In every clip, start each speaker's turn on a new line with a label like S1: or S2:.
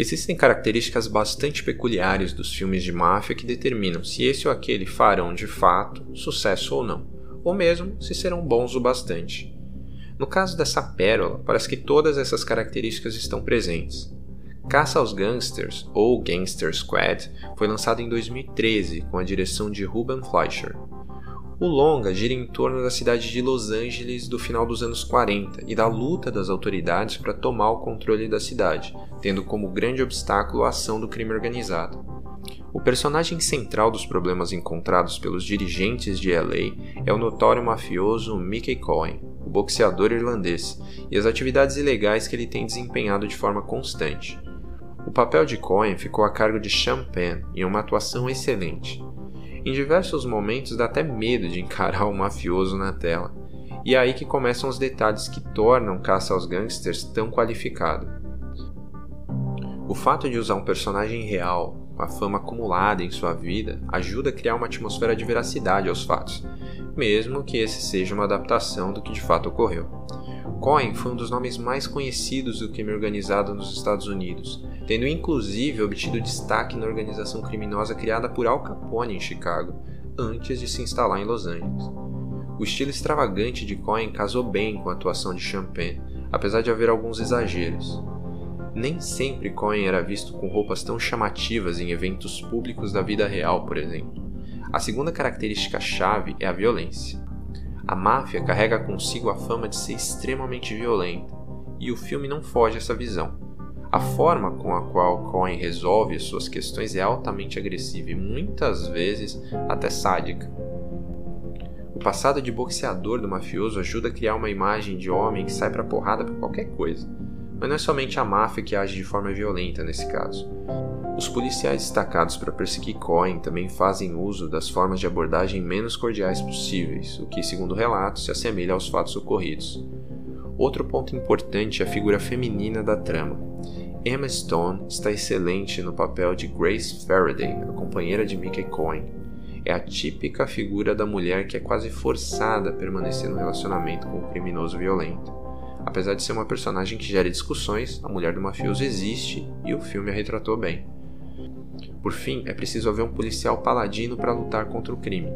S1: Existem características bastante peculiares dos filmes de máfia que determinam se esse ou aquele farão de fato sucesso ou não, ou mesmo se serão bons o bastante. No caso dessa pérola, parece que todas essas características estão presentes. Caça aos Gangsters, ou Gangster Squad, foi lançado em 2013 com a direção de Ruben Fleischer. O longa gira em torno da cidade de Los Angeles do final dos anos 40 e da luta das autoridades para tomar o controle da cidade, tendo como grande obstáculo a ação do crime organizado. O personagem central dos problemas encontrados pelos dirigentes de LA é o notório mafioso Mickey Cohen, o boxeador irlandês, e as atividades ilegais que ele tem desempenhado de forma constante. O papel de Cohen ficou a cargo de Champagne em uma atuação excelente. Em diversos momentos dá até medo de encarar o mafioso na tela, e é aí que começam os detalhes que tornam Caça aos Gangsters tão qualificado. O fato de usar um personagem real, com a fama acumulada em sua vida, ajuda a criar uma atmosfera de veracidade aos fatos, mesmo que esse seja uma adaptação do que de fato ocorreu. Cohen foi um dos nomes mais conhecidos do crime organizado nos Estados Unidos, tendo inclusive obtido destaque na organização criminosa criada por Al Capone em Chicago, antes de se instalar em Los Angeles. O estilo extravagante de Cohen casou bem com a atuação de Champagne, apesar de haver alguns exageros. Nem sempre Cohen era visto com roupas tão chamativas em eventos públicos da vida real, por exemplo. A segunda característica-chave é a violência. A máfia carrega consigo a fama de ser extremamente violenta, e o filme não foge essa visão. A forma com a qual Cohen resolve suas questões é altamente agressiva e muitas vezes até sádica. O passado de boxeador do mafioso ajuda a criar uma imagem de homem que sai pra porrada por qualquer coisa. Mas não é somente a máfia que age de forma violenta nesse caso. Os policiais destacados para perseguir Cohen também fazem uso das formas de abordagem menos cordiais possíveis, o que, segundo o relato, se assemelha aos fatos ocorridos. Outro ponto importante é a figura feminina da trama. Emma Stone está excelente no papel de Grace Faraday, a companheira de Mickey Cohen. É a típica figura da mulher que é quase forçada a permanecer no relacionamento com o criminoso violento. Apesar de ser uma personagem que gera discussões, a mulher do mafioso existe e o filme a retratou bem. Por fim, é preciso haver um policial paladino para lutar contra o crime,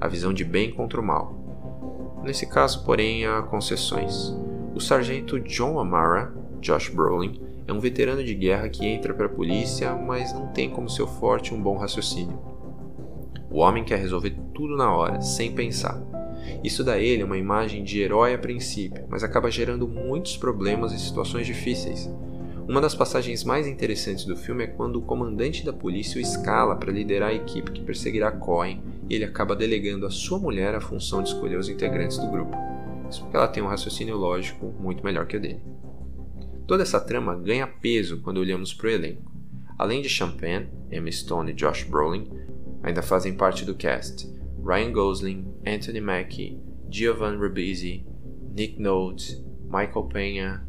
S1: a visão de bem contra o mal. Nesse caso, porém, há concessões. O sargento John Amara, Josh Brolin, é um veterano de guerra que entra para a polícia, mas não tem como seu forte um bom raciocínio. O homem quer resolver tudo na hora, sem pensar. Isso dá a ele uma imagem de herói a princípio, mas acaba gerando muitos problemas e situações difíceis. Uma das passagens mais interessantes do filme é quando o comandante da polícia o escala para liderar a equipe que perseguirá Cohen e ele acaba delegando à sua mulher a função de escolher os integrantes do grupo. Isso porque ela tem um raciocínio lógico muito melhor que o dele. Toda essa trama ganha peso quando olhamos para o elenco. Além de Champagne, Emma Stone e Josh Brolin, ainda fazem parte do cast Ryan Gosling, Anthony Mackie, Giovanni Ribisi, Nick Nolte, Michael Peña,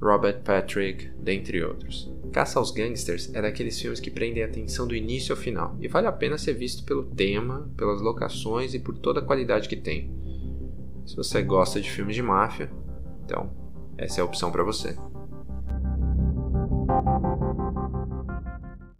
S1: Robert Patrick, dentre outros. Caça aos Gangsters é daqueles filmes que prendem a atenção do início ao final e vale a pena ser visto pelo tema, pelas locações e por toda a qualidade que tem. Se você gosta de filmes de máfia, então essa é a opção para você.